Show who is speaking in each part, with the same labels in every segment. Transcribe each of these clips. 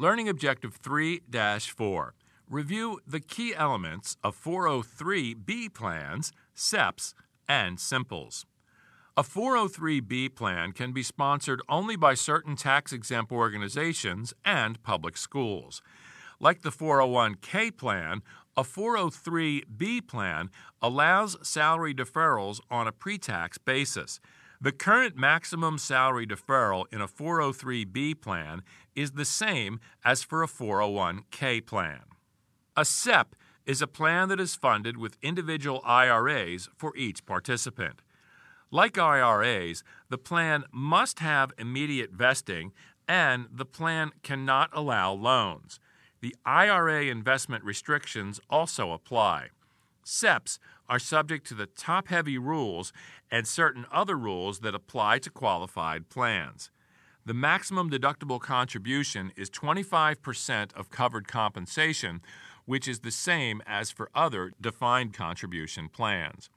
Speaker 1: Learning Objective 3 4. Review the key elements of 403B plans, SEPs, and Simples. A 403B plan can be sponsored only by certain tax exempt organizations and public schools. Like the 401k plan, a 403b plan allows salary deferrals on a pre tax basis. The current maximum salary deferral in a 403b plan is the same as for a 401k plan. A SEP is a plan that is funded with individual IRAs for each participant. Like IRAs, the plan must have immediate vesting and the plan cannot allow loans. The IRA investment restrictions also apply. SEPs are subject to the top heavy rules and certain other rules that apply to qualified plans. The maximum deductible contribution is 25% of covered compensation, which is the same as for other defined contribution plans.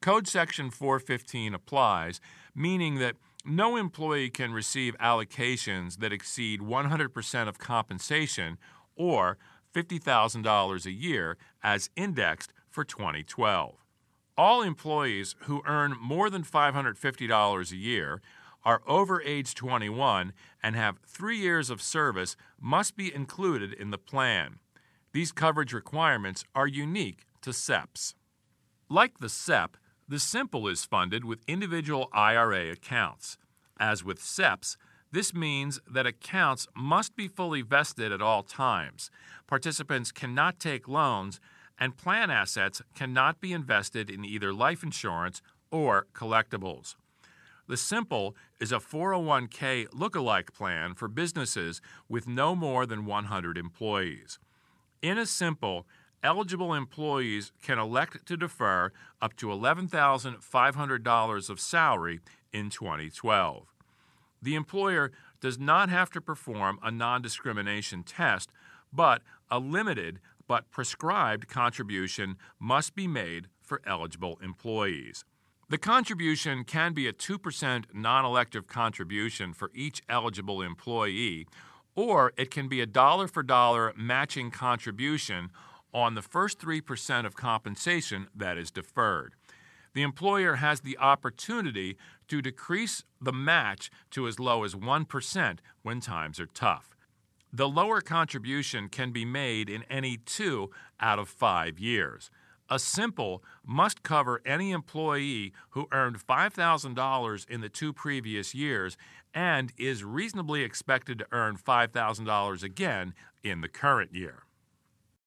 Speaker 1: Code Section 415 applies, meaning that no employee can receive allocations that exceed 100% of compensation or $50,000 a year as indexed for 2012. All employees who earn more than $550 a year, are over age 21, and have three years of service must be included in the plan. These coverage requirements are unique to SEPs. Like the SEP, the Simple is funded with individual IRA accounts. As with SEPs, this means that accounts must be fully vested at all times. Participants cannot take loans, and plan assets cannot be invested in either life insurance or collectibles. The Simple is a 401k look-alike plan for businesses with no more than 100 employees. In a Simple, eligible employees can elect to defer up to $11,500 of salary in 2012. The employer does not have to perform a non discrimination test, but a limited but prescribed contribution must be made for eligible employees. The contribution can be a 2% non elective contribution for each eligible employee, or it can be a dollar for dollar matching contribution on the first 3% of compensation that is deferred the employer has the opportunity to decrease the match to as low as 1% when times are tough. The lower contribution can be made in any two out of five years. A simple must cover any employee who earned $5,000 in the two previous years and is reasonably expected to earn $5,000 again in the current year.